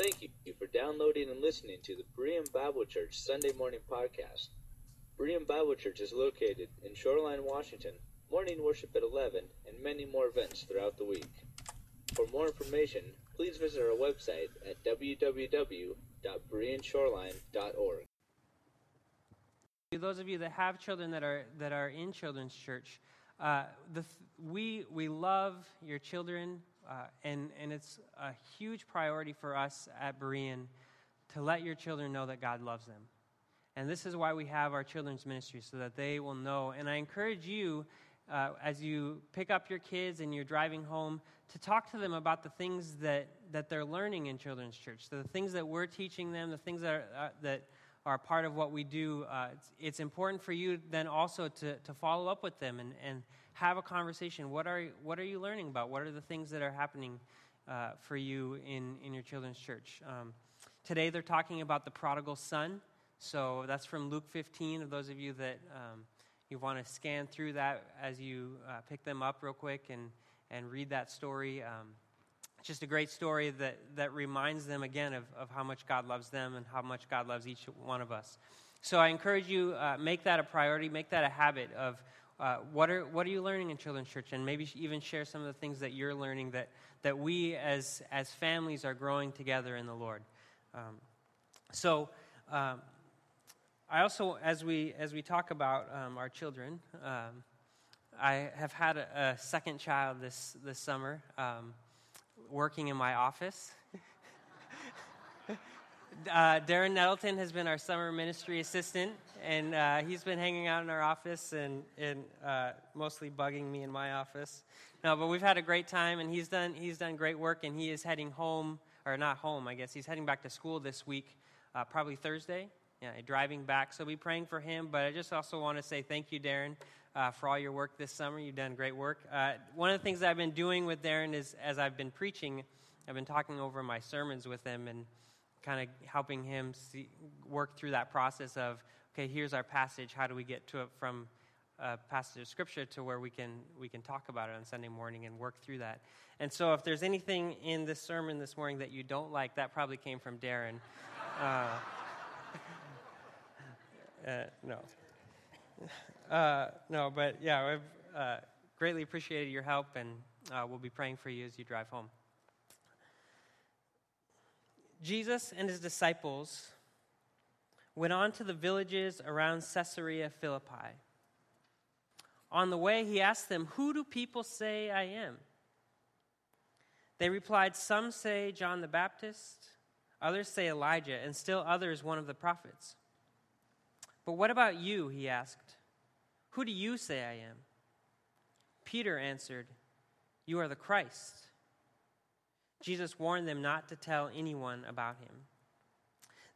Thank you for downloading and listening to the Berean Bible Church Sunday Morning Podcast. Berean Bible Church is located in Shoreline, Washington, morning worship at 11, and many more events throughout the week. For more information, please visit our website at www.bereanshoreline.org. Those of you that have children that are that are in children's church, uh, the, we we love your children, uh, and and it's a huge priority for us at Berean to let your children know that God loves them, and this is why we have our children's ministry so that they will know. And I encourage you. Uh, as you pick up your kids and you're driving home, to talk to them about the things that, that they're learning in children's church, the things that we're teaching them, the things that, are, uh, that are part of what we do, uh, it's, it's, important for you then also to, to follow up with them and, and have a conversation. What are, what are you learning about? What are the things that are happening uh, for you in, in your children's church? Um, today they're talking about the prodigal son. So that's from Luke 15. Of those of you that um, you want to scan through that as you uh, pick them up real quick and, and read that story. Um, just a great story that, that reminds them again of, of how much God loves them and how much God loves each one of us. So I encourage you, uh, make that a priority, make that a habit of uh, what, are, what are you learning in Children's Church? And maybe even share some of the things that you're learning that, that we as, as families are growing together in the Lord. Um, so um, I also, as we, as we talk about um, our children, um, I have had a, a, second child this, this summer. Um, working in my office. uh, Darren Nettleton has been our summer ministry assistant, and uh, he's been hanging out in our office and, and uh, mostly bugging me in my office. No, but we've had a great time, and he's done, he's done great work, and he is heading home, or not home, I guess. He's heading back to school this week, uh, probably Thursday. Yeah, driving back. So be praying for him. But I just also want to say thank you, Darren, uh, for all your work this summer. You've done great work. Uh, one of the things I've been doing with Darren is as I've been preaching, I've been talking over my sermons with him and kind of helping him see, work through that process of, okay, here's our passage. How do we get to it from a passage of scripture to where we can we can talk about it on Sunday morning and work through that. And so, if there's anything in this sermon this morning that you don't like, that probably came from Darren. Uh, uh, no. Uh, no, but yeah, I've uh, greatly appreciated your help, and uh, we'll be praying for you as you drive home. Jesus and his disciples went on to the villages around Caesarea Philippi. On the way, he asked them, Who do people say I am? They replied, Some say John the Baptist, others say Elijah, and still others one of the prophets. But what about you? He asked. Who do you say I am? Peter answered, You are the Christ. Jesus warned them not to tell anyone about him.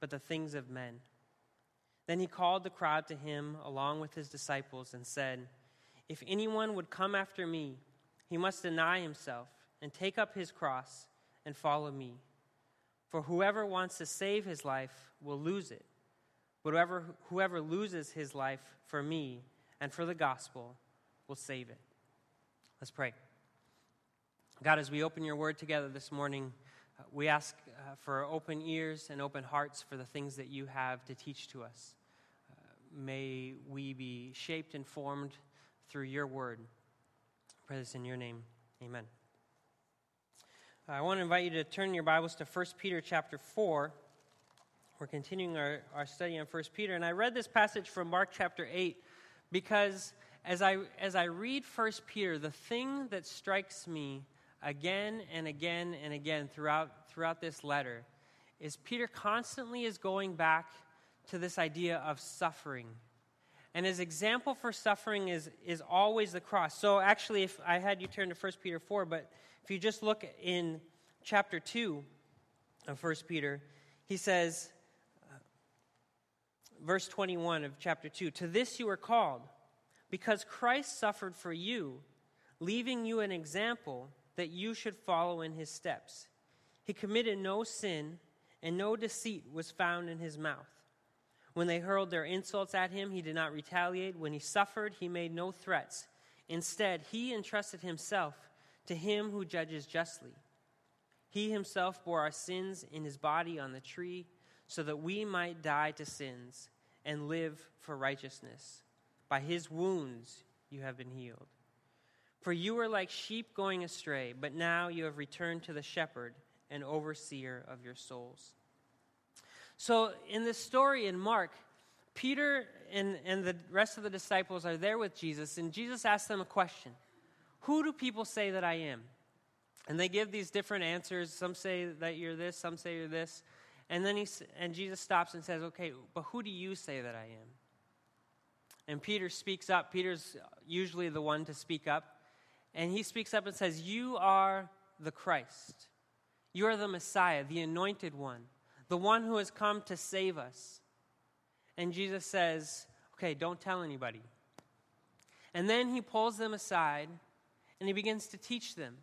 but the things of men. Then he called the crowd to him along with his disciples and said, If anyone would come after me, he must deny himself and take up his cross and follow me. For whoever wants to save his life will lose it. But whoever, whoever loses his life for me and for the gospel will save it. Let's pray. God, as we open your word together this morning, we ask uh, for open ears and open hearts for the things that you have to teach to us. Uh, may we be shaped and formed through your word. I pray this in your name. Amen. I want to invite you to turn your Bibles to 1 Peter chapter 4. We're continuing our, our study on 1 Peter. And I read this passage from Mark chapter 8 because as I, as I read 1 Peter, the thing that strikes me again and again and again throughout, throughout this letter is Peter constantly is going back to this idea of suffering. And his example for suffering is, is always the cross. So, actually, if I had you turn to 1 Peter 4, but if you just look in chapter 2 of 1 Peter, he says, uh, verse 21 of chapter 2 To this you were called, because Christ suffered for you, leaving you an example that you should follow in his steps. He committed no sin, and no deceit was found in his mouth. When they hurled their insults at him, he did not retaliate. When he suffered, he made no threats. Instead, he entrusted himself to him who judges justly. He himself bore our sins in his body on the tree, so that we might die to sins and live for righteousness. By his wounds you have been healed. For you were like sheep going astray, but now you have returned to the shepherd and overseer of your souls. So, in this story in Mark, Peter and, and the rest of the disciples are there with Jesus, and Jesus asks them a question Who do people say that I am? And they give these different answers. Some say that you're this, some say you're this. And then he, and Jesus stops and says, Okay, but who do you say that I am? And Peter speaks up. Peter's usually the one to speak up. And he speaks up and says, You are the Christ. You are the Messiah, the anointed one, the one who has come to save us. And Jesus says, Okay, don't tell anybody. And then he pulls them aside and he begins to teach them.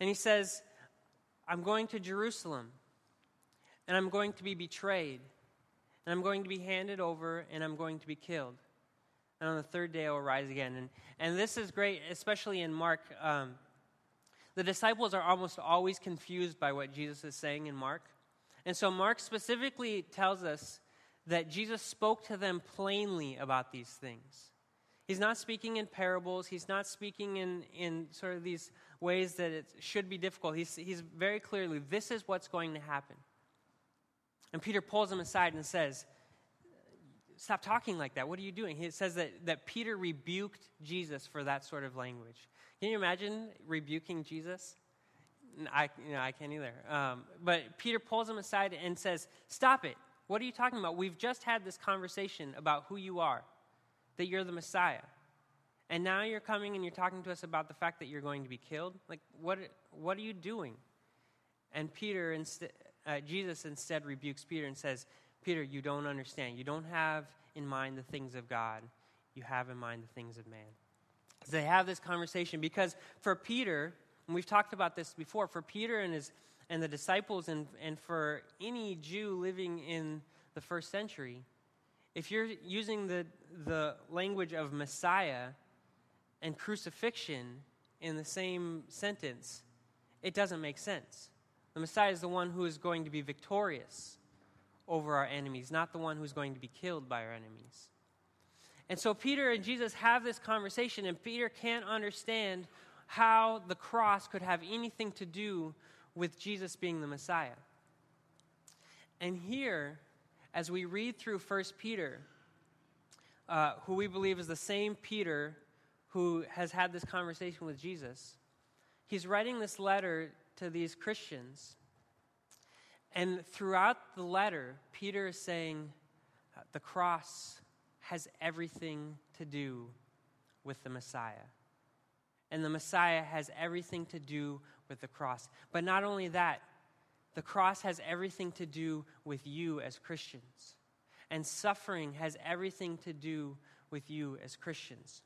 And he says, I'm going to Jerusalem and I'm going to be betrayed and I'm going to be handed over and I'm going to be killed. And on the third day I will rise again. And, and this is great, especially in Mark. Um, the disciples are almost always confused by what Jesus is saying in Mark. And so Mark specifically tells us that Jesus spoke to them plainly about these things. He's not speaking in parables, he's not speaking in, in sort of these ways that it should be difficult. He's, he's very clearly, this is what's going to happen. And Peter pulls him aside and says, Stop talking like that. What are you doing? He says that, that Peter rebuked Jesus for that sort of language. Can you imagine rebuking Jesus? I, you know, I can't either. Um, but Peter pulls him aside and says, Stop it. What are you talking about? We've just had this conversation about who you are, that you're the Messiah. And now you're coming and you're talking to us about the fact that you're going to be killed? Like, what, what are you doing? And Peter, instead, uh, Jesus instead rebukes Peter and says, Peter, you don't understand. You don't have in mind the things of God, you have in mind the things of man. So they have this conversation because for Peter, and we've talked about this before, for Peter and his and the disciples and, and for any Jew living in the first century, if you're using the, the language of Messiah and crucifixion in the same sentence, it doesn't make sense. The Messiah is the one who is going to be victorious over our enemies, not the one who's going to be killed by our enemies. And so Peter and Jesus have this conversation, and Peter can't understand how the cross could have anything to do with Jesus being the Messiah. And here, as we read through 1 Peter, uh, who we believe is the same Peter who has had this conversation with Jesus, he's writing this letter to these Christians. And throughout the letter, Peter is saying uh, the cross has everything to do with the Messiah. And the Messiah has everything to do with the cross. But not only that, the cross has everything to do with you as Christians. And suffering has everything to do with you as Christians.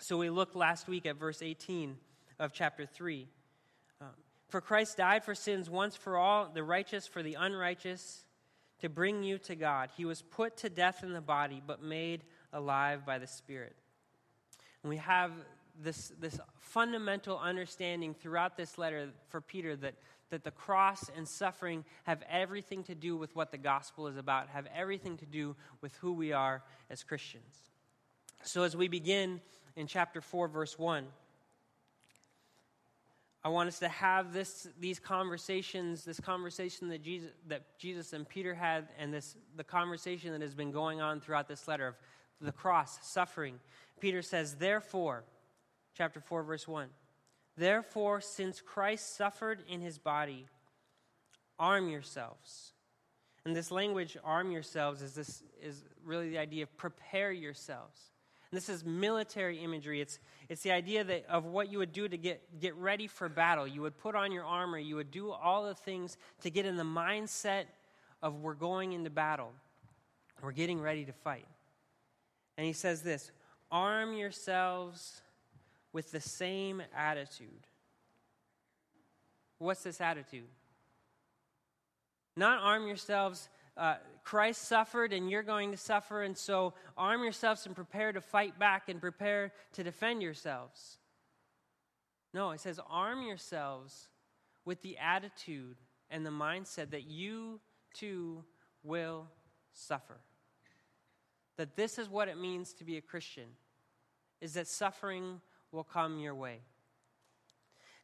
So we looked last week at verse 18 of chapter 3. For Christ died for sins once for all, the righteous for the unrighteous, to bring you to God. He was put to death in the body, but made alive by the Spirit. And we have this, this fundamental understanding throughout this letter for Peter that, that the cross and suffering have everything to do with what the gospel is about, have everything to do with who we are as Christians. So, as we begin in chapter 4, verse 1, I want us to have this, these conversations, this conversation that Jesus, that Jesus and Peter had, and this, the conversation that has been going on throughout this letter of the cross, suffering. Peter says, Therefore, chapter 4, verse 1. Therefore, since Christ suffered in his body, arm yourselves. And this language, arm yourselves, is, this, is really the idea of prepare yourselves. And this is military imagery. It's, it's the idea that, of what you would do to get, get ready for battle. You would put on your armor. You would do all the things to get in the mindset of we're going into battle, we're getting ready to fight. And he says this arm yourselves with the same attitude. What's this attitude? Not arm yourselves. Uh, Christ suffered and you're going to suffer, and so arm yourselves and prepare to fight back and prepare to defend yourselves. No, it says arm yourselves with the attitude and the mindset that you too will suffer. That this is what it means to be a Christian is that suffering will come your way.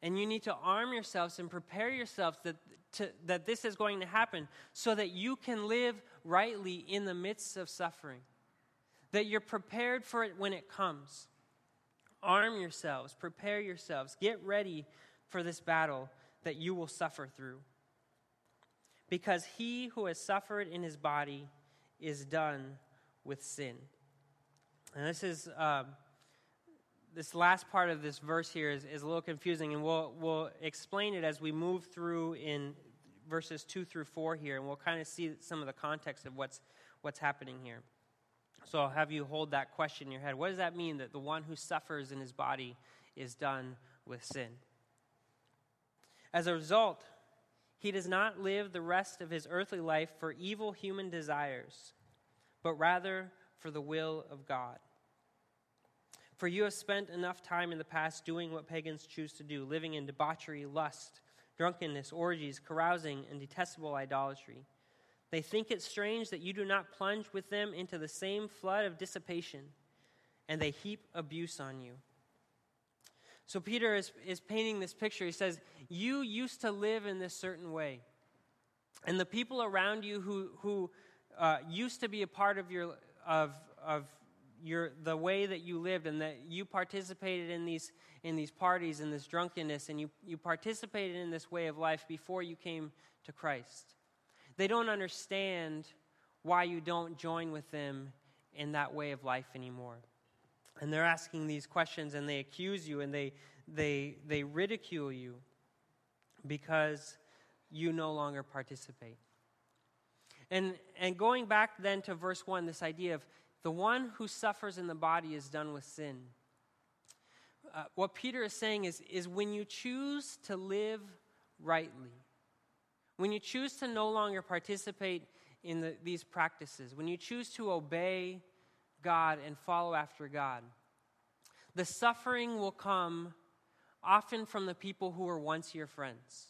And you need to arm yourselves and prepare yourselves that, to, that this is going to happen so that you can live rightly in the midst of suffering. That you're prepared for it when it comes. Arm yourselves, prepare yourselves, get ready for this battle that you will suffer through. Because he who has suffered in his body is done with sin. And this is. Uh, this last part of this verse here is, is a little confusing, and we'll, we'll explain it as we move through in verses 2 through 4 here, and we'll kind of see some of the context of what's, what's happening here. So I'll have you hold that question in your head. What does that mean that the one who suffers in his body is done with sin? As a result, he does not live the rest of his earthly life for evil human desires, but rather for the will of God. For you have spent enough time in the past doing what pagans choose to do, living in debauchery, lust, drunkenness, orgies, carousing, and detestable idolatry. They think it strange that you do not plunge with them into the same flood of dissipation, and they heap abuse on you. So Peter is, is painting this picture. He says, You used to live in this certain way. And the people around you who, who uh, used to be a part of your, of, of your, the way that you lived and that you participated in these, in these parties and this drunkenness and you, you participated in this way of life before you came to Christ. They don't understand why you don't join with them in that way of life anymore. And they're asking these questions and they accuse you and they, they, they ridicule you because you no longer participate. And, and going back then to verse 1, this idea of the one who suffers in the body is done with sin. Uh, what Peter is saying is, is when you choose to live rightly, when you choose to no longer participate in the, these practices, when you choose to obey God and follow after God, the suffering will come often from the people who were once your friends.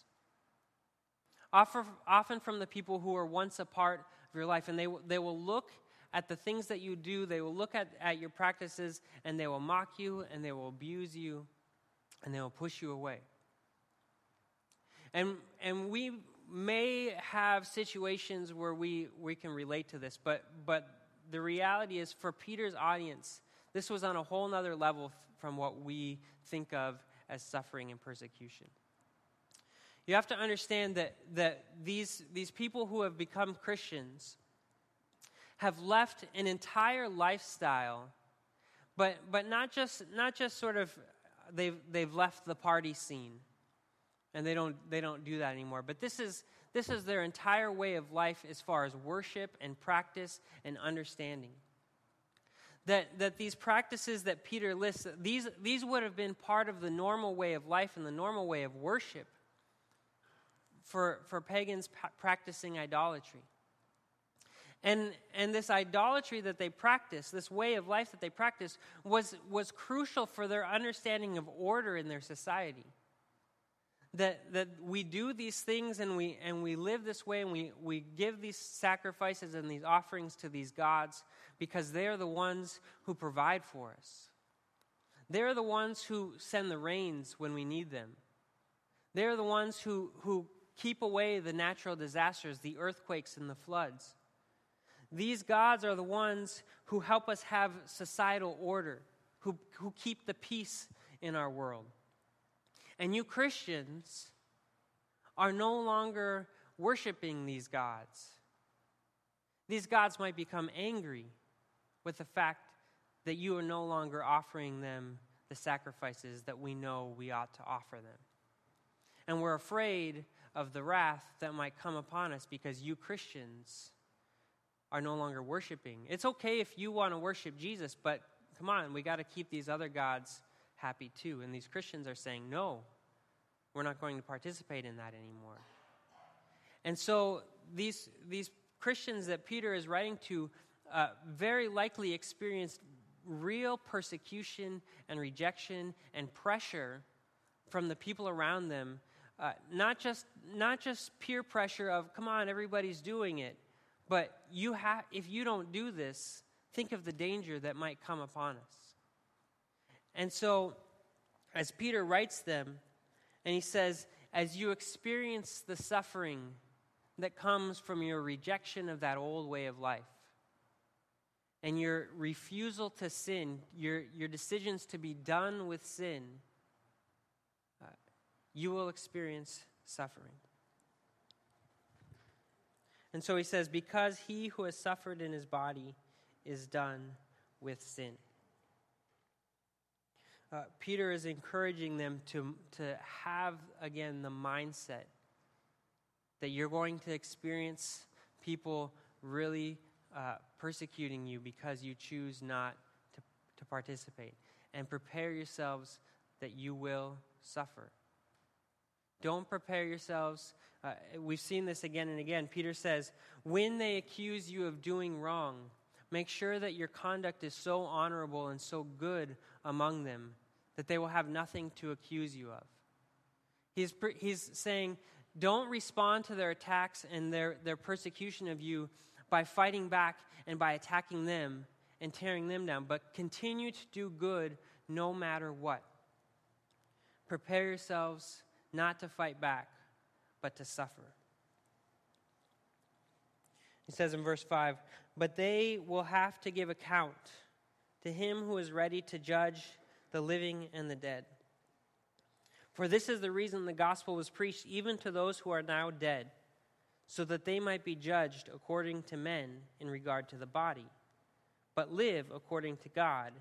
Often from the people who were once a part of your life, and they, they will look at the things that you do. They will look at, at your practices and they will mock you and they will abuse you and they will push you away. And, and we may have situations where we, we can relate to this, but, but the reality is for Peter's audience, this was on a whole nother level from what we think of as suffering and persecution. You have to understand that, that these, these people who have become Christians have left an entire lifestyle, but, but not, just, not just sort of they've, they've left the party scene and they don't, they don't do that anymore. But this is, this is their entire way of life as far as worship and practice and understanding. That, that these practices that Peter lists, these, these would have been part of the normal way of life and the normal way of worship for, for pagans practicing idolatry. And, and this idolatry that they practiced, this way of life that they practiced, was, was crucial for their understanding of order in their society. That, that we do these things and we, and we live this way and we, we give these sacrifices and these offerings to these gods because they are the ones who provide for us. They're the ones who send the rains when we need them. They're the ones who, who keep away the natural disasters, the earthquakes and the floods. These gods are the ones who help us have societal order, who, who keep the peace in our world. And you Christians are no longer worshiping these gods. These gods might become angry with the fact that you are no longer offering them the sacrifices that we know we ought to offer them. And we're afraid of the wrath that might come upon us because you Christians are no longer worshiping. It's okay if you want to worship Jesus, but come on, we got to keep these other gods happy too. And these Christians are saying, no, we're not going to participate in that anymore. And so these, these Christians that Peter is writing to uh, very likely experienced real persecution and rejection and pressure from the people around them. Uh, not just not just peer pressure of come on everybody's doing it but you have if you don't do this think of the danger that might come upon us and so as peter writes them and he says as you experience the suffering that comes from your rejection of that old way of life and your refusal to sin, your, your decisions to be done with sin, uh, you will experience suffering. And so he says, because he who has suffered in his body is done with sin. Uh, Peter is encouraging them to, to have, again, the mindset that you're going to experience people really uh, persecuting you because you choose not to, to participate. And prepare yourselves that you will suffer. Don't prepare yourselves. Uh, we've seen this again and again. Peter says, when they accuse you of doing wrong, make sure that your conduct is so honorable and so good among them that they will have nothing to accuse you of. He's, he's saying, don't respond to their attacks and their, their persecution of you by fighting back and by attacking them and tearing them down, but continue to do good no matter what. Prepare yourselves not to fight back, but to suffer. He says in verse 5 But they will have to give account to him who is ready to judge the living and the dead. For this is the reason the gospel was preached even to those who are now dead so that they might be judged according to men in regard to the body, but live according to God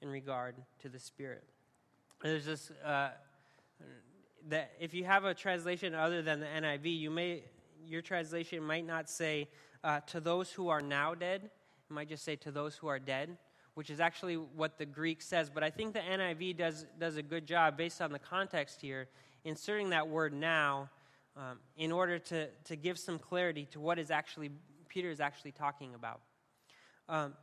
in regard to the Spirit. There's this, uh, that if you have a translation other than the NIV, you may, your translation might not say uh, to those who are now dead, it might just say to those who are dead, which is actually what the Greek says. But I think the NIV does, does a good job, based on the context here, inserting that word now um, in order to, to give some clarity to what is actually Peter is actually talking about. Um,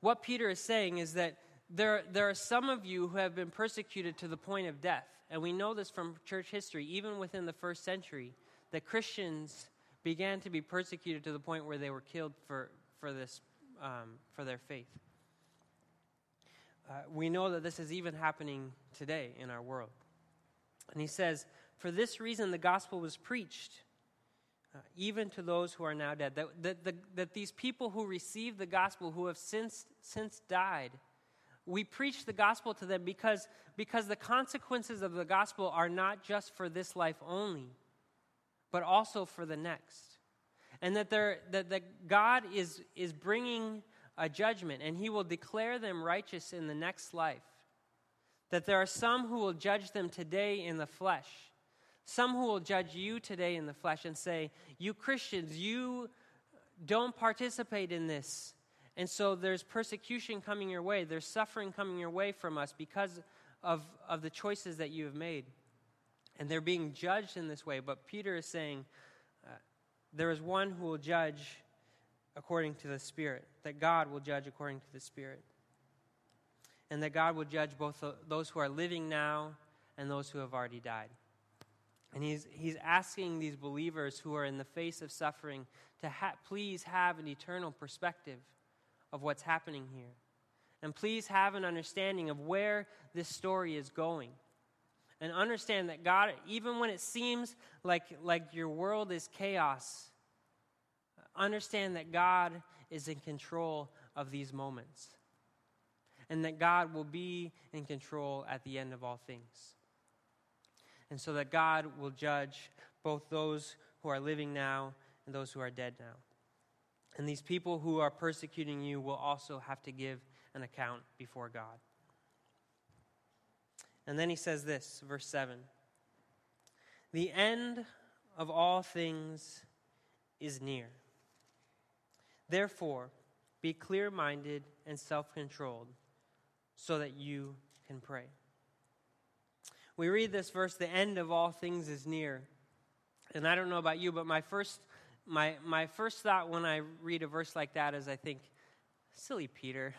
what Peter is saying is that there, there are some of you who have been persecuted to the point of death. And we know this from church history, even within the first century, that Christians began to be persecuted to the point where they were killed for, for, this, um, for their faith. Uh, we know that this is even happening today in our world. And he says, for this reason, the gospel was preached, uh, even to those who are now dead. That, that, that, that these people who received the gospel, who have since, since died, we preach the gospel to them because, because the consequences of the gospel are not just for this life only, but also for the next. And that, that, that God is, is bringing a judgment, and He will declare them righteous in the next life. That there are some who will judge them today in the flesh some who will judge you today in the flesh and say, You Christians, you don't participate in this. And so there's persecution coming your way, there's suffering coming your way from us because of, of the choices that you have made. And they're being judged in this way. But Peter is saying, uh, There is one who will judge according to the Spirit, that God will judge according to the Spirit. And that God will judge both those who are living now and those who have already died. And he's, he's asking these believers who are in the face of suffering to ha- please have an eternal perspective of what's happening here. And please have an understanding of where this story is going. And understand that God, even when it seems like, like your world is chaos, understand that God is in control of these moments. And that God will be in control at the end of all things and so that God will judge both those who are living now and those who are dead now. And these people who are persecuting you will also have to give an account before God. And then he says this, verse 7 The end of all things is near. Therefore, be clear minded and self controlled so that you can pray. We read this verse, the end of all things is near. And I don't know about you, but my first, my, my first thought when I read a verse like that is I think, silly Peter.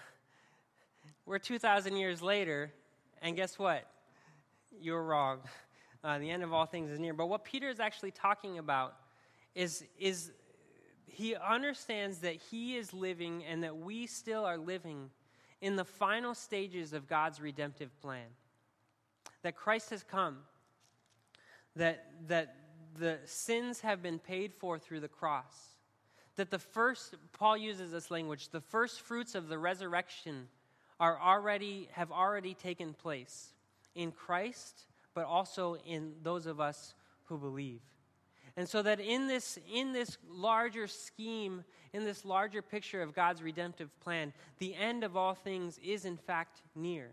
We're 2,000 years later, and guess what? You're wrong. Uh, the end of all things is near. But what Peter is actually talking about is, is he understands that he is living and that we still are living in the final stages of God's redemptive plan. That Christ has come, that, that the sins have been paid for through the cross. That the first, Paul uses this language, the first fruits of the resurrection are already, have already taken place in Christ, but also in those of us who believe. And so that in this, in this larger scheme, in this larger picture of God's redemptive plan, the end of all things is in fact near.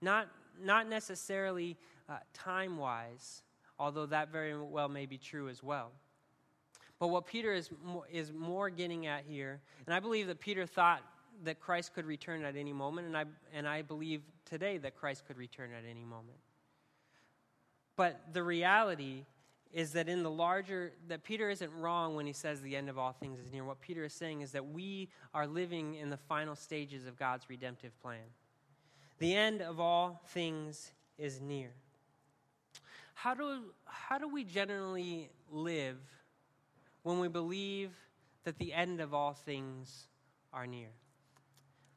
Not, not necessarily uh, time wise, although that very well may be true as well. But what Peter is, is more getting at here, and I believe that Peter thought that Christ could return at any moment, and I, and I believe today that Christ could return at any moment. But the reality is that in the larger, that Peter isn't wrong when he says the end of all things is near. What Peter is saying is that we are living in the final stages of God's redemptive plan. The end of all things is near. How do, how do we generally live when we believe that the end of all things are near?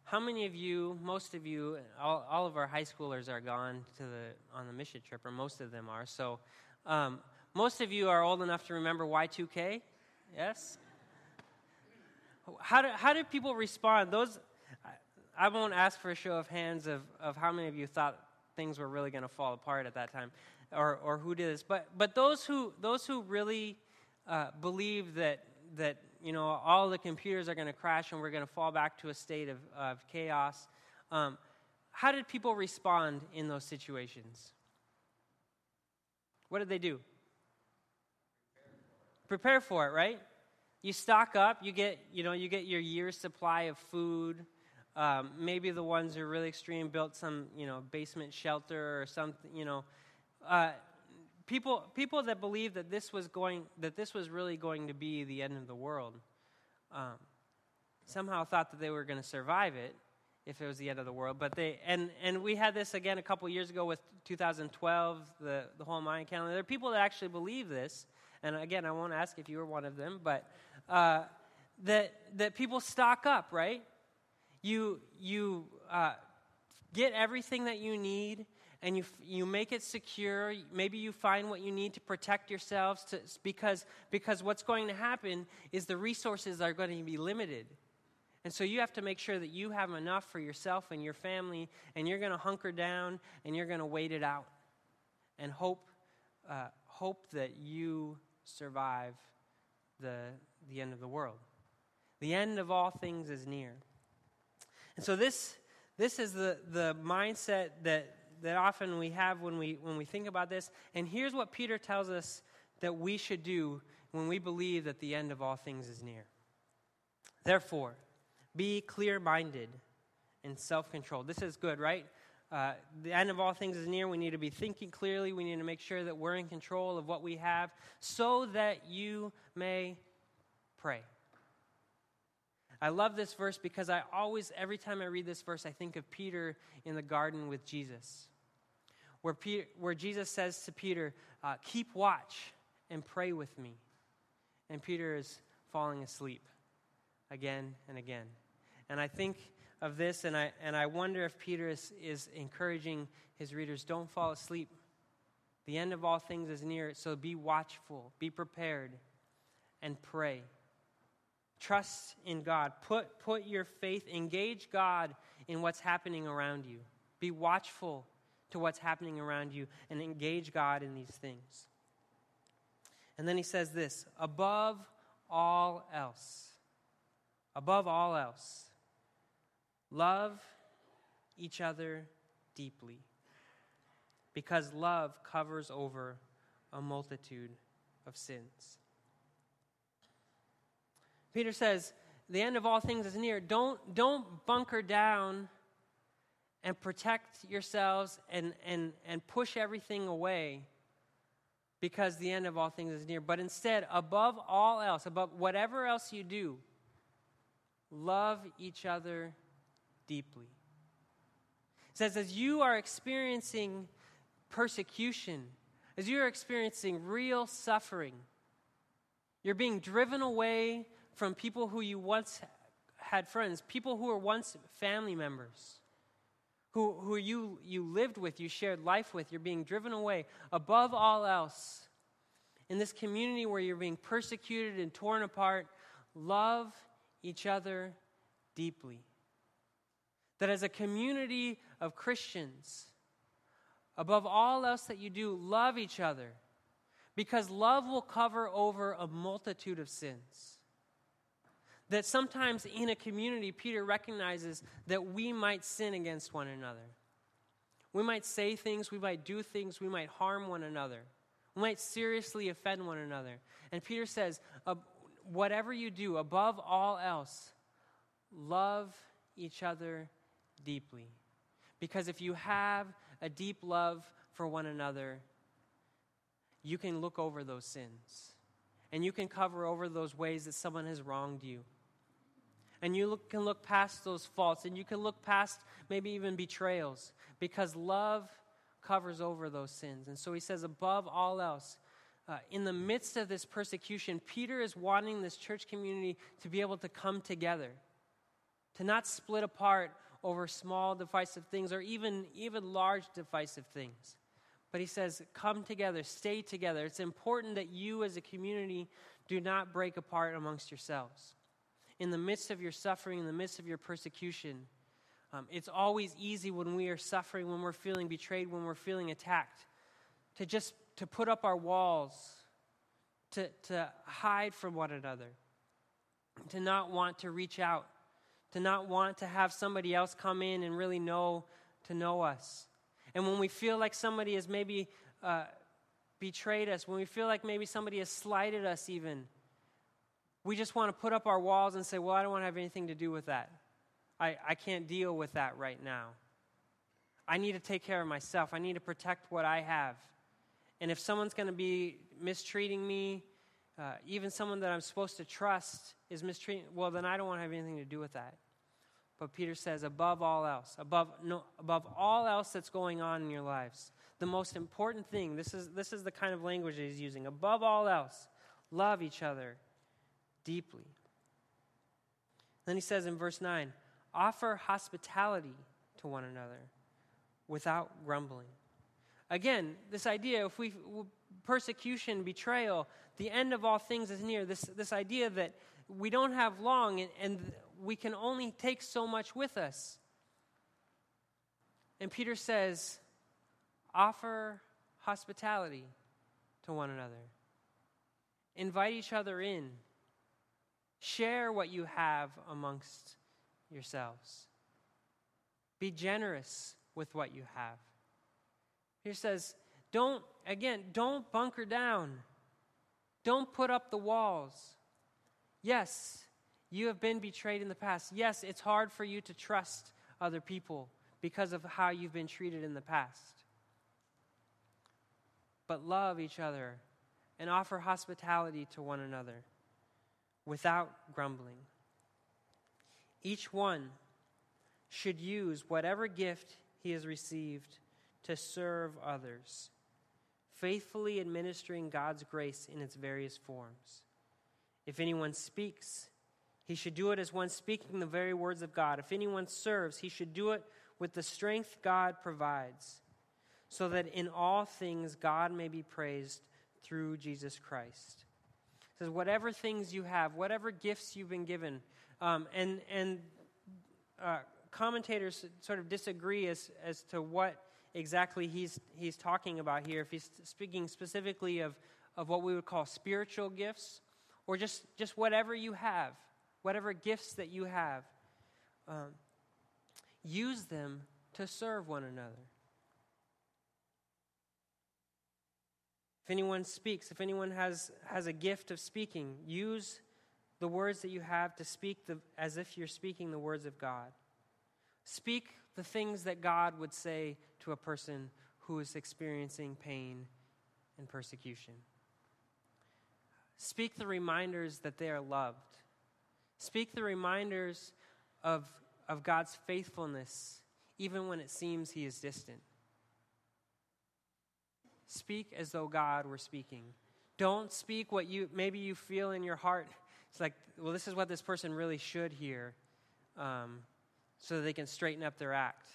How many of you, most of you, all, all of our high schoolers are gone to the, on the mission trip, or most of them are. So, um, most of you are old enough to remember Y2K. Yes? How do, how did people respond? Those, I won't ask for a show of hands of, of how many of you thought things were really going to fall apart at that time or, or who did this. But, but those, who, those who really uh, believe that, that you know, all the computers are going to crash and we're going to fall back to a state of, of chaos, um, how did people respond in those situations? What did they do? Prepare for it, right? You stock up, you get, you know, you get your year's supply of food. Um, maybe the ones who are really extreme built some, you know, basement shelter or something, you know, uh, people, people that believed that this was going, that this was really going to be the end of the world, um, somehow thought that they were going to survive it if it was the end of the world. But they, and, and we had this again a couple years ago with 2012, the, the whole Mayan calendar. There are people that actually believe this. And again, I won't ask if you were one of them, but uh, that, that people stock up, right? You, you uh, get everything that you need and you, you make it secure. Maybe you find what you need to protect yourselves to, because, because what's going to happen is the resources are going to be limited. And so you have to make sure that you have enough for yourself and your family, and you're going to hunker down and you're going to wait it out and hope, uh, hope that you survive the, the end of the world. The end of all things is near. And so this, this is the, the mindset that that often we have when we, when we think about this. And here's what Peter tells us that we should do when we believe that the end of all things is near. Therefore, be clear minded and self controlled. This is good, right? Uh, the end of all things is near. We need to be thinking clearly. We need to make sure that we're in control of what we have so that you may pray. I love this verse because I always, every time I read this verse, I think of Peter in the garden with Jesus, where, Peter, where Jesus says to Peter, uh, Keep watch and pray with me. And Peter is falling asleep again and again. And I think of this, and I, and I wonder if Peter is, is encouraging his readers don't fall asleep. The end of all things is near, so be watchful, be prepared, and pray. Trust in God. Put, put your faith, engage God in what's happening around you. Be watchful to what's happening around you and engage God in these things. And then he says this above all else, above all else, love each other deeply because love covers over a multitude of sins. Peter says, the end of all things is near. Don't, don't bunker down and protect yourselves and, and, and push everything away because the end of all things is near. But instead, above all else, above whatever else you do, love each other deeply. It says, as you are experiencing persecution, as you are experiencing real suffering, you're being driven away from people who you once had friends, people who were once family members, who, who you, you lived with, you shared life with, you're being driven away. Above all else, in this community where you're being persecuted and torn apart, love each other deeply. That as a community of Christians, above all else that you do, love each other because love will cover over a multitude of sins. That sometimes in a community, Peter recognizes that we might sin against one another. We might say things, we might do things, we might harm one another. We might seriously offend one another. And Peter says, whatever you do, above all else, love each other deeply. Because if you have a deep love for one another, you can look over those sins. And you can cover over those ways that someone has wronged you. And you look, can look past those faults and you can look past maybe even betrayals because love covers over those sins. And so he says, above all else, uh, in the midst of this persecution, Peter is wanting this church community to be able to come together, to not split apart over small divisive things or even, even large divisive things. But he says, come together, stay together. It's important that you as a community do not break apart amongst yourselves. In the midst of your suffering, in the midst of your persecution, um, it's always easy when we are suffering, when we're feeling betrayed, when we're feeling attacked, to just to put up our walls, to, to hide from one another, to not want to reach out to not want to have somebody else come in and really know to know us. And when we feel like somebody has maybe uh, betrayed us, when we feel like maybe somebody has slighted us, even, we just want to put up our walls and say, Well, I don't want to have anything to do with that. I, I can't deal with that right now. I need to take care of myself. I need to protect what I have. And if someone's going to be mistreating me, uh, even someone that I'm supposed to trust is mistreating, well, then I don't want to have anything to do with that. But Peter says, above all else, above, no, above all else that's going on in your lives, the most important thing, this is, this is the kind of language he's using. Above all else, love each other deeply. Then he says in verse 9, offer hospitality to one another without grumbling. Again, this idea, if we, persecution, betrayal, the end of all things is near, this, this idea that we don't have long and, and we can only take so much with us. And Peter says, offer hospitality to one another, invite each other in, share what you have amongst yourselves, be generous with what you have. He says, don't, again, don't bunker down. Don't put up the walls. Yes, you have been betrayed in the past. Yes, it's hard for you to trust other people because of how you've been treated in the past. But love each other and offer hospitality to one another without grumbling. Each one should use whatever gift he has received to serve others, faithfully administering God's grace in its various forms. If anyone speaks, he should do it as one speaking the very words of God. If anyone serves, he should do it with the strength God provides, so that in all things God may be praised through Jesus Christ. It says, whatever things you have, whatever gifts you've been given, um, and, and uh, commentators sort of disagree as, as to what exactly he's, he's talking about here. If he's speaking specifically of, of what we would call spiritual gifts, or just, just whatever you have whatever gifts that you have, um, use them to serve one another. If anyone speaks, if anyone has, has a gift of speaking, use the words that you have to speak the, as if you're speaking the words of God. Speak the things that God would say to a person who is experiencing pain and persecution. Speak the reminders that they are loved. Speak the reminders of, of God's faithfulness, even when it seems He is distant. Speak as though God were speaking. Don't speak what you maybe you feel in your heart. It's like, well, this is what this person really should hear, um, so they can straighten up their act.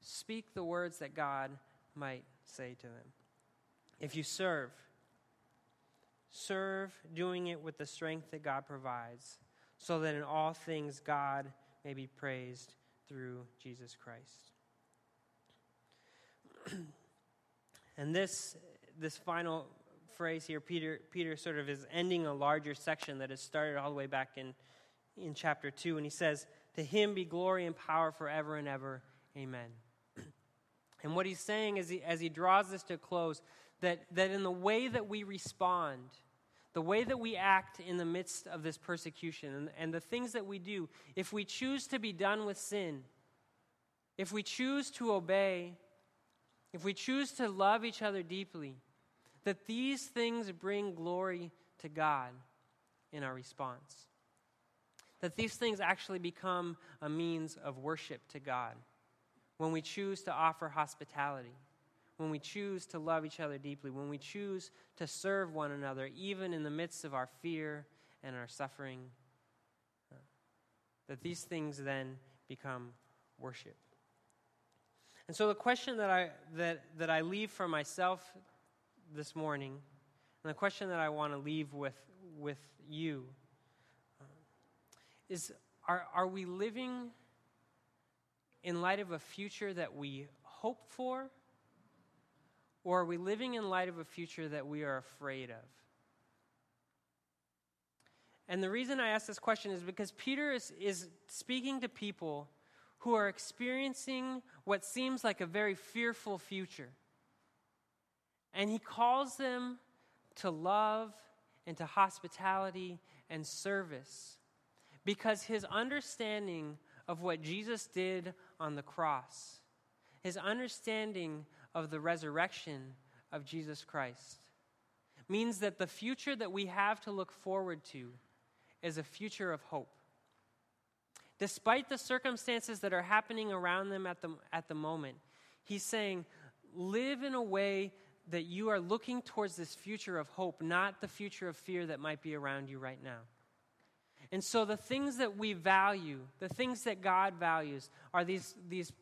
Speak the words that God might say to them. If you serve, serve doing it with the strength that God provides, so that in all things God may be praised through Jesus Christ. and this, this final phrase here, Peter, Peter sort of is ending a larger section that has started all the way back in, in chapter 2. And he says, To him be glory and power forever and ever. Amen. and what he's saying as he, as he draws this to a close, that, that in the way that we respond, the way that we act in the midst of this persecution, and, and the things that we do, if we choose to be done with sin, if we choose to obey, if we choose to love each other deeply, that these things bring glory to God in our response. That these things actually become a means of worship to God when we choose to offer hospitality, when we choose to love each other deeply, when we choose to serve one another, even in the midst of our fear and our suffering. That these things then become worship. And so the question that I, that, that I leave for myself this morning, and the question that I want to leave with, with you, uh, is are, are we living in light of a future that we hope for? Or are we living in light of a future that we are afraid of? And the reason I ask this question is because Peter is, is speaking to people who are experiencing what seems like a very fearful future. And he calls them to love and to hospitality and service because his understanding of what Jesus did on the cross, his understanding of the resurrection of Jesus Christ, means that the future that we have to look forward to is a future of hope despite the circumstances that are happening around them at the, at the moment, he's saying, live in a way that you are looking towards this future of hope, not the future of fear that might be around you right now. And so, the things that we value, the things that God values, are these, these,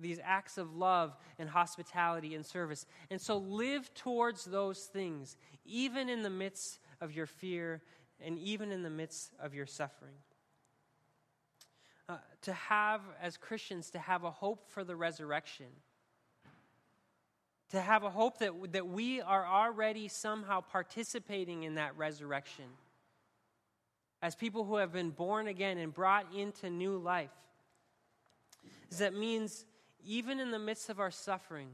these acts of love and hospitality and service. And so, live towards those things, even in the midst of your fear and even in the midst of your suffering uh, to have, as Christians, to have a hope for the resurrection. To have a hope that, that we are already somehow participating in that resurrection as people who have been born again and brought into new life. Is That means even in the midst of our suffering,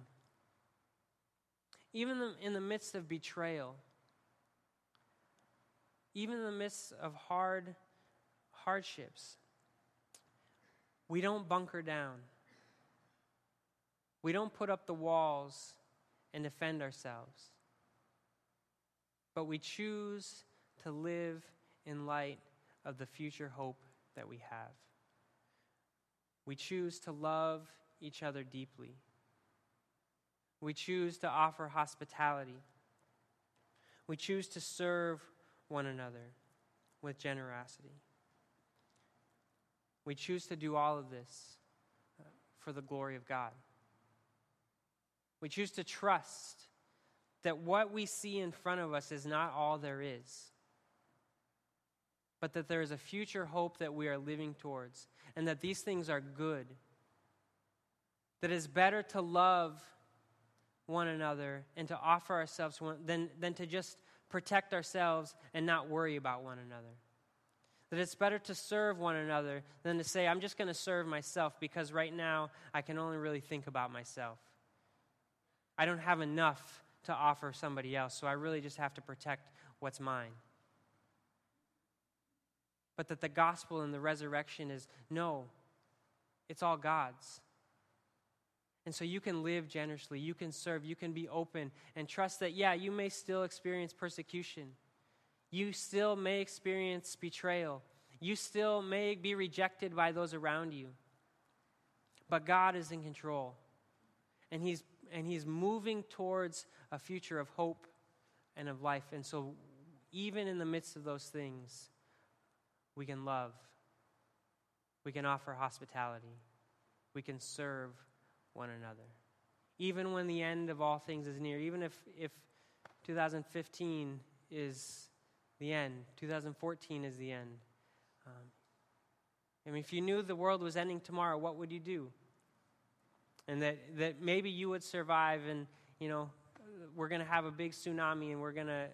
even in the midst of betrayal, even in the midst of hard hardships, we don't bunker down. We don't put up the walls and defend ourselves. But we choose to live in light of the future hope that we have. We choose to love each other deeply. We choose to offer hospitality. We choose to serve one another with generosity. We choose to do all of this uh, for the glory of God. We choose to trust that what we see in front of us is not all there is, but that there is a future hope that we are living towards, and that these things are good. That it's better to love one another and to offer ourselves one, than, than to just protect ourselves and not worry about one another. That it's better to serve one another than to say, I'm just going to serve myself because right now I can only really think about myself. I don't have enough to offer somebody else, so I really just have to protect what's mine. But that the gospel and the resurrection is no, it's all God's. And so you can live generously, you can serve, you can be open, and trust that, yeah, you may still experience persecution. You still may experience betrayal. You still may be rejected by those around you. But God is in control. And He's, and he's moving towards a future of hope and of life. And so, even in the midst of those things, we can love, we can offer hospitality, we can serve one another. Even when the end of all things is near, even if, if 2015 is the end, 2014 is the end. Um, I mean, if you knew the world was ending tomorrow, what would you do? And that, that maybe you would survive, and, you know, we're going to have a big tsunami, and we're going to,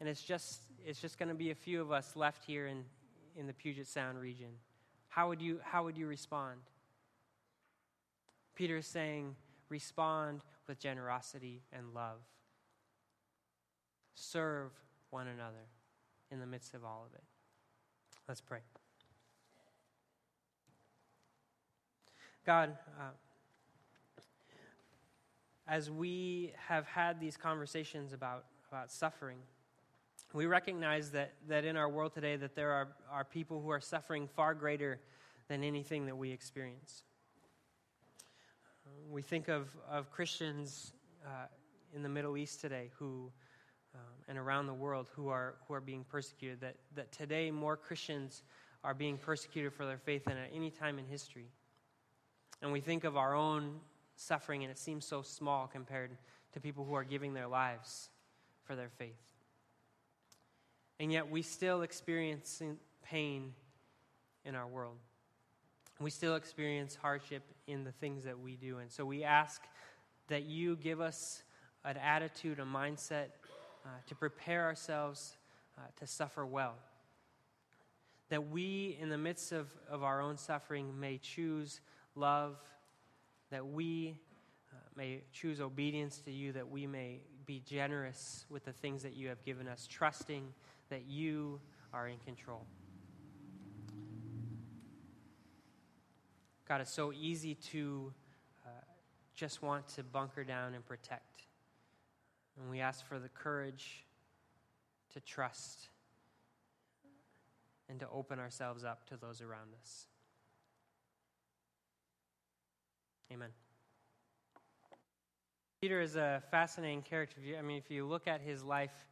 and it's just, it's just going to be a few of us left here in, in the Puget Sound region. How would you, how would you respond? Peter is saying, respond with generosity and love. Serve one another in the midst of all of it. Let's pray. God, uh, as we have had these conversations about, about suffering, we recognize that, that in our world today that there are, are people who are suffering far greater than anything that we experience. We think of, of Christians uh, in the Middle East today who, um, and around the world who are, who are being persecuted, that, that today more Christians are being persecuted for their faith than at any time in history. And we think of our own suffering, and it seems so small compared to people who are giving their lives for their faith. And yet we still experience pain in our world we still experience hardship in the things that we do. And so we ask that you give us an attitude, a mindset uh, to prepare ourselves uh, to suffer well. That we, in the midst of, of our own suffering, may choose love, that we uh, may choose obedience to you, that we may be generous with the things that you have given us, trusting that you are in control. God, it's so easy to uh, just want to bunker down and protect. And we ask for the courage to trust and to open ourselves up to those around us. Amen. Peter is a fascinating character. I mean, if you look at his life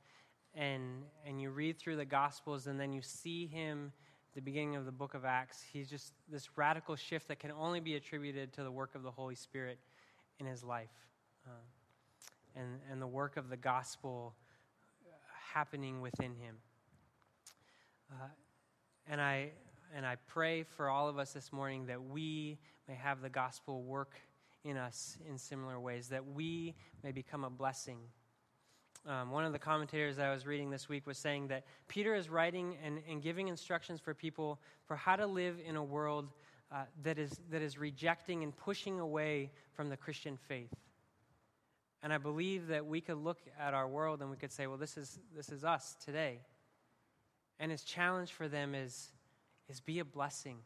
and, and you read through the Gospels and then you see him the beginning of the book of Acts, he's just this radical shift that can only be attributed to the work of the Holy Spirit in his life uh, and, and the work of the gospel happening within him. Uh, and, I, and I pray for all of us this morning that we may have the gospel work in us in similar ways, that we may become a blessing um, one of the commentators I was reading this week was saying that Peter is writing and, and giving instructions for people for how to live in a world uh, that, is, that is rejecting and pushing away from the Christian faith. And I believe that we could look at our world and we could say, well, this is, this is us today. And his challenge for them is, is be a blessing,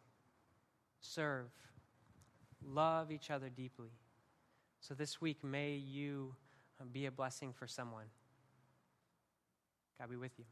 serve, love each other deeply. So this week, may you be a blessing for someone. God be with you.